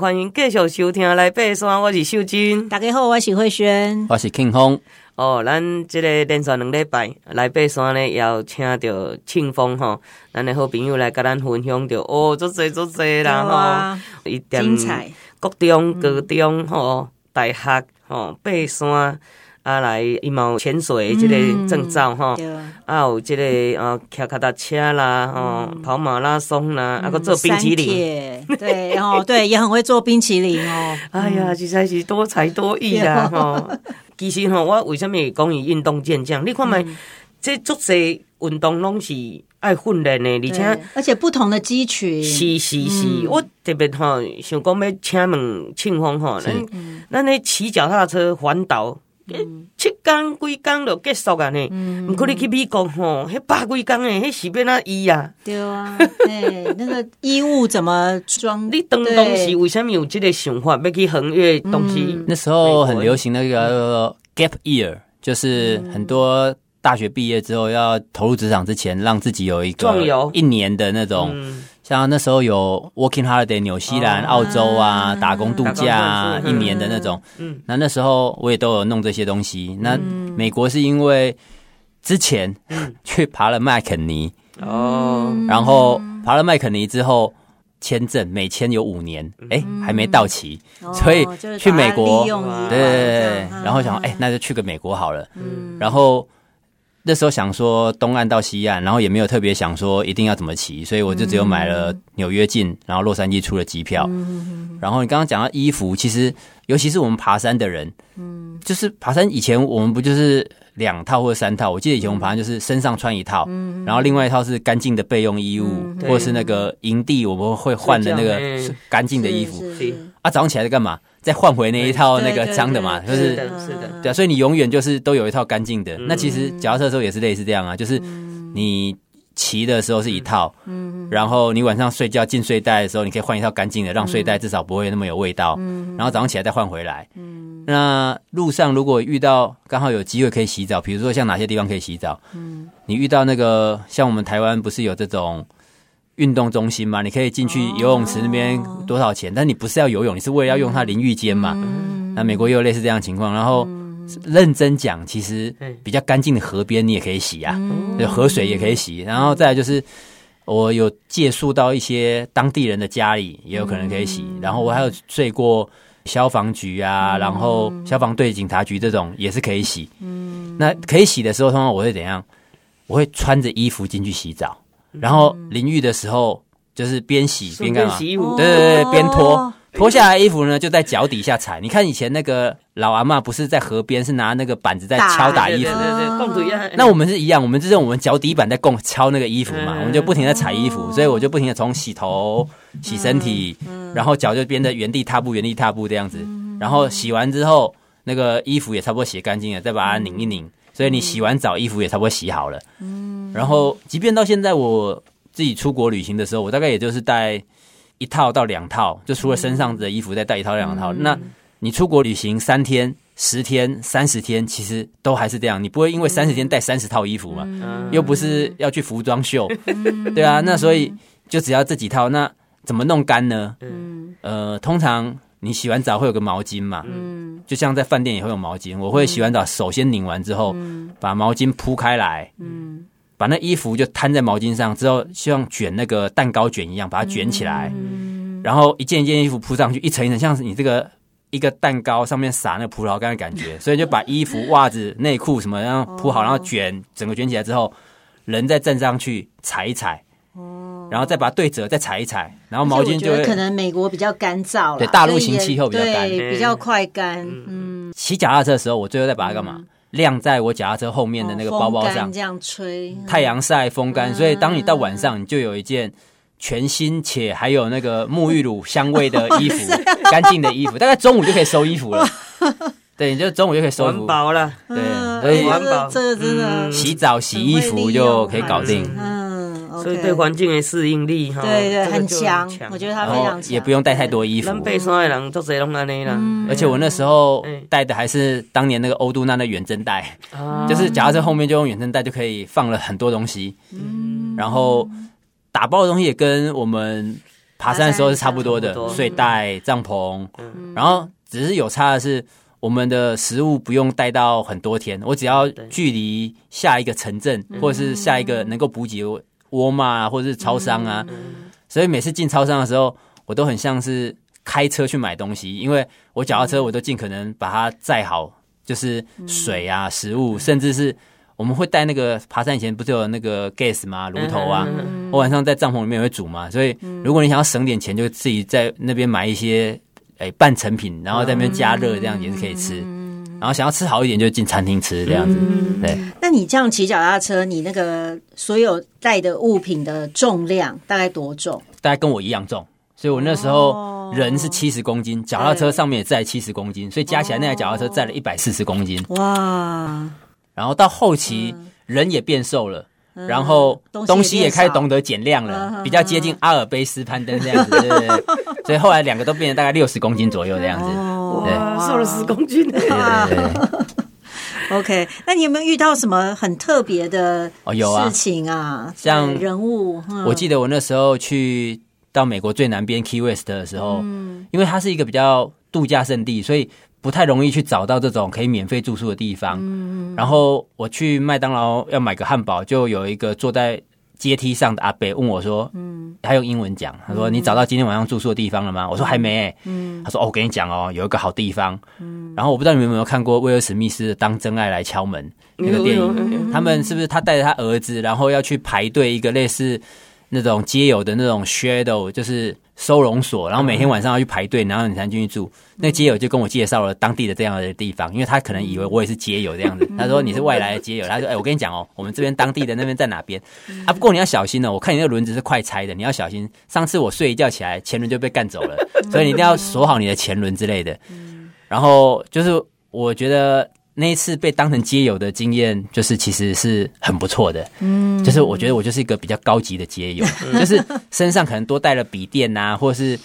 欢迎继续收听来爬山，我是秀金。大家好，我是慧萱，我是 King 风。哦，咱即个连续两礼拜来爬山呢，邀请着庆丰吼，咱的好朋友来甲咱分享着哦，足侪足侪啦吼，一点精彩，国中、高中吼，大学吼，爬山。啊，来伊嘛有潜水这个证照吼，啊有这个啊骑脚踏车啦，吼跑马拉松啦，啊，个做冰淇淋，对哦，对，也很会做冰淇淋哦。哎呀，实在是多才多艺啦吼。其实吼，我为什么讲伊运动健将？你看觅，这足侪运动拢是爱训练的，而且而且不同的肌群。是是是，我特别吼想讲要请问庆丰吼，咱咱咧骑脚踏车环岛。七天几天就结束啊？呢，毋可能去美国吼，迄百几天诶，迄是变哪医啊？对啊，哎，那个衣物怎么装？你当东西为什么有这个想法要去横越东西？那时候很流行那个 gap year，就是很多大学毕业之后要投入职场之前，让自己有一个一年的那种。像那时候有 Working Holiday，纽西兰、澳洲啊，打工度假啊，一年的那种。嗯，那那时候我也都有弄这些东西。那美国是因为之前 去爬了麦肯尼。哦，然后爬了麦肯尼之后，签证每签有五年，哎，还没到期，所以去美国，对对对，然后想哎，那就去个美国好了。嗯，然后。那时候想说东岸到西岸，然后也没有特别想说一定要怎么骑，所以我就只有买了纽约进，然后洛杉矶出的机票。然后你刚刚讲到衣服，其实尤其是我们爬山的人，嗯，就是爬山以前我们不就是两套或者三套？我记得以前我们爬山就是身上穿一套，然后另外一套是干净的备用衣物，或者是那个营地我们会换的那个干净的衣服。啊，早上起来在干嘛？再换回那一套那个脏的嘛，就是是的，对啊，所以你永远就是都有一套干净的。那其实脚踏车的时候也是类似这样啊，就是你骑的时候是一套，嗯，然后你晚上睡觉进睡袋的时候，你可以换一套干净的，让睡袋至少不会那么有味道。嗯，然后早上起来再换回来。嗯，那路上如果遇到刚好有机会可以洗澡，比如说像哪些地方可以洗澡？嗯，你遇到那个像我们台湾不是有这种。运动中心嘛，你可以进去游泳池那边多少钱？但你不是要游泳，你是为了要用它淋浴间嘛。那美国也有类似这样的情况。然后认真讲，其实比较干净的河边你也可以洗啊，河水也可以洗。然后再来就是，我有借宿到一些当地人的家里，也有可能可以洗。然后我还有睡过消防局啊，然后消防队、警察局这种也是可以洗。那可以洗的时候，通常我会怎样？我会穿着衣服进去洗澡。然后淋浴的时候，就是边洗边干嘛？洗衣服，对对对，边脱脱下来衣服呢，就在脚底下踩。你看以前那个老阿嬷不是在河边，是拿那个板子在敲打衣服。对对对，共土一样。那我们是一样，我们就是我们脚底板在供敲那个衣服嘛，我们就不停的踩衣服，所以我就不停的从洗头、洗身体，然后脚就变得原地踏步、原地踏步这样子。然后洗完之后，那个衣服也差不多洗干净了，再把它拧一拧。所以你洗完澡，衣服也差不多洗好了。嗯，然后即便到现在，我自己出国旅行的时候，我大概也就是带一套到两套，就除了身上的衣服，再带一套两套。那你出国旅行三天、十天、三十天，其实都还是这样。你不会因为三十天带三十套衣服嘛？又不是要去服装秀，对啊。那所以就只要这几套，那怎么弄干呢？嗯，呃，通常。你洗完澡会有个毛巾嘛？嗯，就像在饭店也会有毛巾。我会洗完澡，首先拧完之后，把毛巾铺开来，嗯，把那衣服就摊在毛巾上，之后像卷那个蛋糕卷一样，把它卷起来，嗯，然后一件一件衣服铺上去，一层一层，像是你这个一个蛋糕上面撒那个葡萄干的感觉。所以就把衣服、袜子、内裤什么然后铺好，然后卷整个卷起来之后，人再站上去踩一踩。然后再把它对折，再踩一踩，然后毛巾就会。可能美国比较干燥，对，大陆型气候比较干，比较快干。嗯，骑脚踏车的时候，我最后再把它干嘛？晾在我脚踏车后面的那个包包上，这样吹，太阳晒风干。所以当你到晚上，你就有一件全新且还有那个沐浴乳香味的衣服，干净的衣服。大概中午就可以收衣服了。对，你就中午就可以收衣服。环保了，对，所以环保这个真的洗澡洗衣服就可以搞定。所以对环境的适应力哈，对对很强，我觉得他非常强，也不用带太多衣服。咱爬山的人做这种安尼啦，而且我那时候带的还是当年那个欧都娜的远征带，就是脚踏车后面就用远征带就可以放了很多东西。嗯，然后打包的东西也跟我们爬山的时候是差不多的，睡袋、帐篷，然后只是有差的是，我们的食物不用带到很多天，我只要距离下一个城镇或者是下一个能够补给沃尔玛啊，或者是超商啊，所以每次进超商的时候，我都很像是开车去买东西，因为我脚踏车我都尽可能把它载好，就是水啊、食物，甚至是。我们会带那个爬山以前不是有那个 gas 吗？炉头啊，我晚上在帐篷里面也会煮嘛。所以如果你想要省点钱，就自己在那边买一些诶半成品，然后在那边加热，这样也是可以吃。然后想要吃好一点，就进餐厅吃这样子。对。那你这样骑脚踏车，你那个所有带的物品的重量大概多重？大概跟我一样重。所以我那时候人是七十公斤，脚踏车上面也载七十公斤，所以加起来那台脚踏车载了一百四十公斤。哇！然后到后期，人也变瘦了，然后东西也开始懂得减量了，比较接近阿尔卑斯攀登这样子，对对对。所以后来两个都变成大概六十公斤左右这样子，对，瘦了十公斤。对对对。OK，那你有没有遇到什么很特别的哦？有啊，事情啊，像人物。我记得我那时候去到美国最南边 Key West 的时候，因为它是一个比较度假胜地，所以。不太容易去找到这种可以免费住宿的地方。嗯，然后我去麦当劳要买个汉堡，就有一个坐在阶梯上的阿伯问我说：“嗯，他用英文讲，他说你找到今天晚上住宿的地方了吗？”我说还没欸。嗯，他说：“哦，我跟你讲哦，有一个好地方。”嗯，然后我不知道你们有没有看过威尔史密斯的《当真爱来敲门》那个电影，他们是不是他带着他儿子，然后要去排队一个类似那种街友的那种 shadow，就是。收容所，然后每天晚上要去排队，然后你才进去住。那个街友就跟我介绍了当地的这样的地方，因为他可能以为我也是街友这样子。他说你是外来的街友，他说哎，我跟你讲哦，我们这边当地的那边在哪边啊？不过你要小心哦，我看你那个轮子是快拆的，你要小心。上次我睡一觉起来，前轮就被干走了，所以你一定要锁好你的前轮之类的。然后就是我觉得。那一次被当成街友的经验，就是其实是很不错的。嗯，就是我觉得我就是一个比较高级的街友，就是身上可能多带了笔电啊，或者是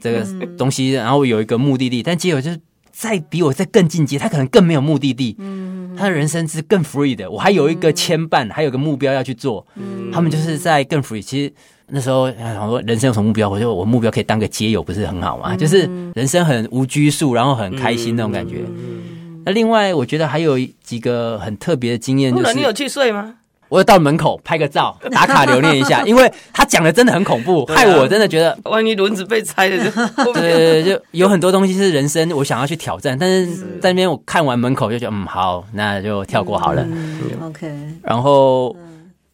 这个东西，然后有一个目的地。但街友就是再比我再更进阶，他可能更没有目的地。嗯，他的人生是更 free 的。我还有一个牵绊，还有个目标要去做。嗯，他们就是在更 free。其实那时候想说人生有什么目标？我说我目标可以当个街友，不是很好吗？就是人生很无拘束，然后很开心那种感觉。那另外，我觉得还有几个很特别的经验，就是你有去睡吗？我有到门口拍个照，打卡留念一下，因为他讲的真的很恐怖，害我真的觉得，万一轮子被拆了，就 对对对，就有很多东西是人生我想要去挑战，但是在那边我看完门口就觉得，嗯，好，那就跳过好了。OK，然后。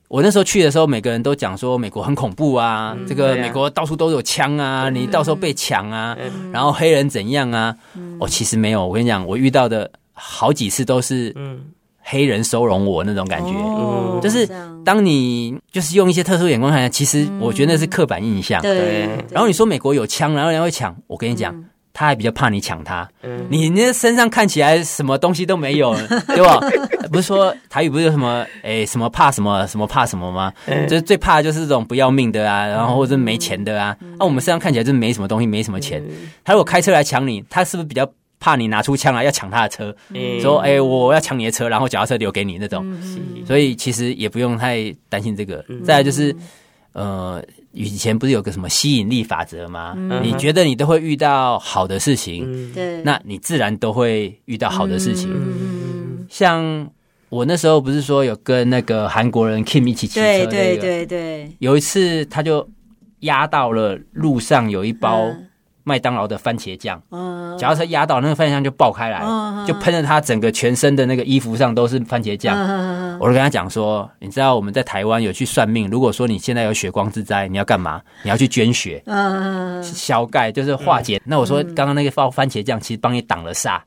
我那时候去的时候，每个人都讲说美国很恐怖啊，嗯、这个美国到处都有枪啊，嗯、你到时候被抢啊，嗯、然后黑人怎样啊？嗯、哦，其实没有，我跟你讲，我遇到的好几次都是黑人收容我那种感觉，嗯、就是当你就是用一些特殊眼光看，其实我觉得那是刻板印象。嗯、对，然后你说美国有枪，然后人家会抢，我跟你讲。嗯他还比较怕你抢他，嗯、你那身上看起来什么东西都没有，对吧？不是说台语不是有什么诶什么怕什么什么怕什么吗？嗯、就是最怕的就是这种不要命的啊，然后或者没钱的啊。那、我们身上看起来就是没什么东西，没什么钱。嗯、他如果开车来抢你，他是不是比较怕你拿出枪来要抢他的车？嗯、说诶我要抢你的车，然后脚踏车留给你那种。嗯、所以其实也不用太担心这个。嗯、再来就是。呃，以前不是有个什么吸引力法则吗？嗯、你觉得你都会遇到好的事情，对、嗯，那你自然都会遇到好的事情。嗯、像我那时候不是说有跟那个韩国人 Kim 一起骑车，对对对对，有一次他就压到了路上有一包、嗯。麦当劳的番茄酱，脚踏车压到那个番茄酱就爆开来，就喷了他整个全身的那个衣服上都是番茄酱。我就跟他讲说，你知道我们在台湾有去算命，如果说你现在有血光之灾，你要干嘛？你要去捐血，嗯消盖就是化解。那我说刚刚那个放番茄酱其实帮你挡了煞，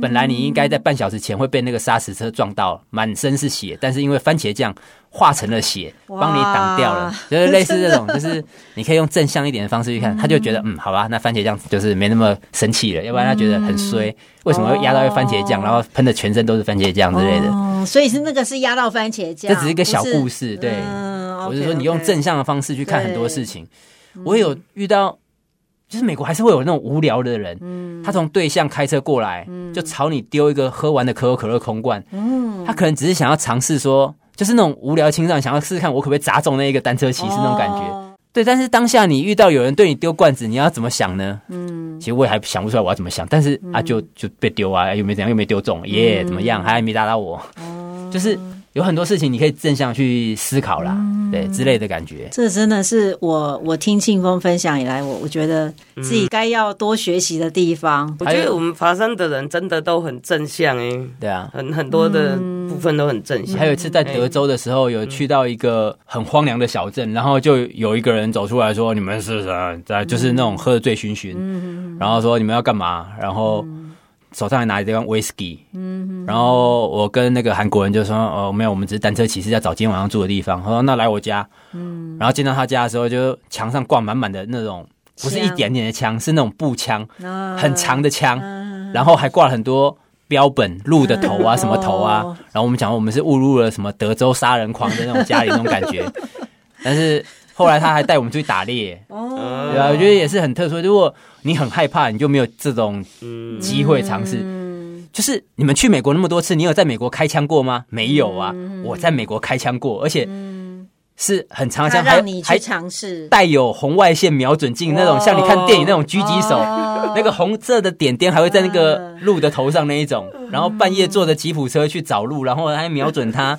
本来你应该在半小时前会被那个砂石车撞到，满身是血，但是因为番茄酱。化成了血，帮你挡掉了，就是类似这种，就是你可以用正向一点的方式去看，他就觉得嗯，好吧，那番茄酱就是没那么生气了，要不然他觉得很衰，嗯、为什么会压到一个番茄酱，哦、然后喷的全身都是番茄酱之类的？哦，所以是那个是压到番茄酱，这只是一个小故事，是？对，嗯、我是说你用正向的方式去看很多事情。对。我有遇到，就是美国还是会有那种无聊的人，嗯，他从对象开车过来，嗯，就朝你丢一个喝完的可口可乐空罐，嗯，他可能只是想要尝试说。就是那种无聊青少年想要试试看我可不可以砸中那一个单车骑士那种感觉，对，但是当下你遇到有人对你丢罐子，你要怎么想呢？嗯，其实我也还想不出来我要怎么想，但是、嗯、啊，就就被丢啊，又没怎样，又没丢中，耶、yeah, 嗯，怎么样，还没打到我，哦、就是。有很多事情你可以正向去思考啦，嗯、对之类的感觉。这真的是我我听庆丰分享以来，我我觉得自己该要多学习的地方。我觉得我们爬山的人真的都很正向诶。对啊，很很多的部分都很正向。还有一次在德州的时候，有去到一个很荒凉的小镇，然后就有一个人走出来说：“你们是啥？在就是那种喝的醉醺醺，然后说你们要干嘛？”然后。手上还拿着一罐威士忌，嗯，然后我跟那个韩国人就说：“哦，没有，我们只是单车骑士，要找今天晚上住的地方。”他说：“那来我家。”嗯，然后进到他家的时候，就墙上挂满满的那种，不是一点点的枪，是那种步枪，很长的枪，然后还挂了很多标本，鹿的头啊，什么头啊。然后我们讲，我们是误入了什么德州杀人狂的那种家里那种感觉，但是。后来他还带我们出去打猎，哦，对啊，我觉得也是很特殊。如果你很害怕，你就没有这种机会尝试。嗯，就是你们去美国那么多次，你有在美国开枪过吗？没有啊，我在美国开枪过，而且是很长枪，还还尝试，带有红外线瞄准镜那种，像你看电影那种狙击手，那个红色的点点还会在那个鹿的头上那一种，然后半夜坐着吉普车去找鹿，然后还瞄准它。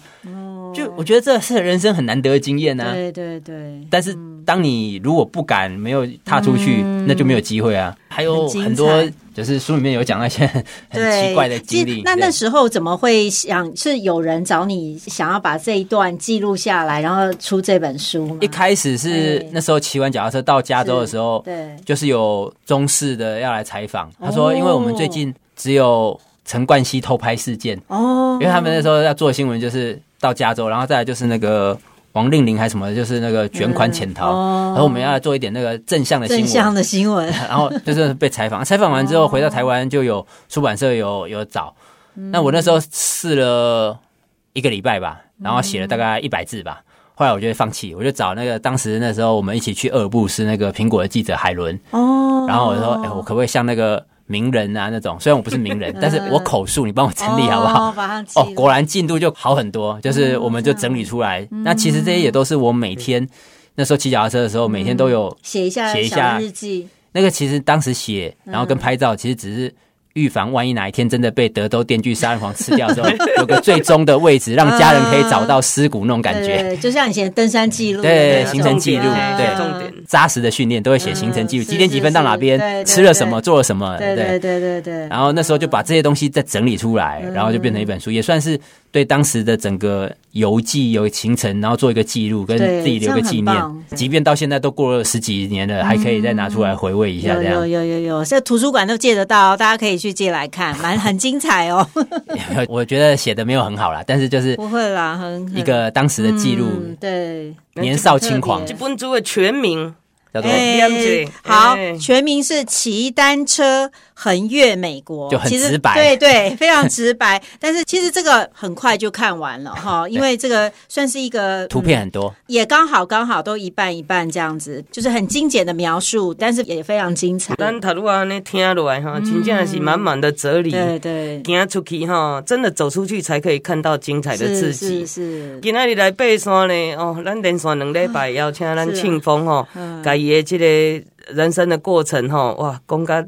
就我觉得这是人生很难得的经验呢、啊。对对对。但是当你如果不敢，没有踏出去，嗯、那就没有机会啊。还有很多，就是书里面有讲那些 很奇怪的经历。那那时候怎么会想？是有人找你想要把这一段记录下来，然后出这本书吗？一开始是那时候骑完脚踏车到加州的时候，对，就是有中式的要来采访。他说，因为我们最近只有陈冠希偷拍事件哦，因为他们那时候要做新闻，就是。到加州，然后再来就是那个王令麟还是什么，就是那个卷款潜逃，嗯哦、然后我们要做一点那个正向的新闻，正向的新闻。然后就是被采访，采访完之后回到台湾，就有出版社有有找。嗯、那我那时候试了一个礼拜吧，然后写了大概一百字吧。后来我就放弃，我就找那个当时那时候我们一起去鄂尔布斯那个苹果的记者海伦。哦，然后我说，哎，我可不可以像那个。名人啊，那种虽然我不是名人，但是我口述，你帮我整理好不好？哦，果然进度就好很多，就是我们就整理出来。那其实这些也都是我每天那时候骑脚踏车的时候，每天都有写一下写一下日记。那个其实当时写，然后跟拍照，其实只是。预防万一哪一天真的被德州电锯杀人狂吃掉的时候，有个最终的位置，让家人可以找到尸骨那种感觉。对，就像以前登山记录，对，行程记录，对，重点。扎实的训练都会写行程记录，几点几分到哪边，吃了什么，做了什么，对。对对对对。然后那时候就把这些东西再整理出来，然后就变成一本书，也算是对当时的整个游记有行程，然后做一个记录，跟自己留个纪念。即便到现在都过了十几年了，还可以再拿出来回味一下。这样有有有有，这图书馆都借得到，大家可以去借来看，蛮 很精彩哦。我觉得写的没有很好啦，但是就是不会啦，很一个当时的记录，对，年少轻狂。这本书的全名叫做《好》，全名是骑单车。横越美国就很直白，对对，非常直白。但是其实这个很快就看完了哈，因为这个算是一个图片很多，也刚好刚好都一半一半这样子，就是很精简的描述，但是也非常精彩。但他如果你听下来哈，真正是满满的哲理。对对，行出去哈，真的走出去才可以看到精彩的自己。是是。今天你来爬山呢，哦，咱连山两礼拜邀请咱庆丰哈，改伊的这个人生的过程吼，哇，讲甲。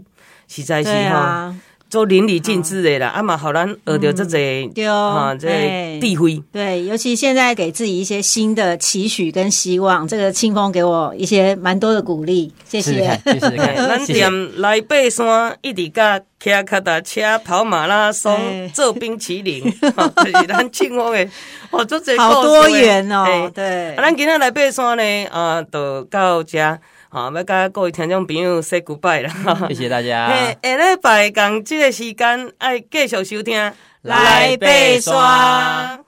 实在是哈，做淋漓尽致的啦，啊嘛，好难学到这个哈，这个智慧。对，尤其现在给自己一些新的期许跟希望，这个清风给我一些蛮多的鼓励，谢谢。谢谢。咱店来爬山，一直甲骑脚踏车、跑马拉松、做冰淇淋，就是咱清风的，哦，做这好多元哦。对，啊，咱今天来爬山呢，啊，就到这。好，要甲各位听众朋友 say goodbye 啦！谢谢大家。下礼拜同这个时间爱继续收听来爬山。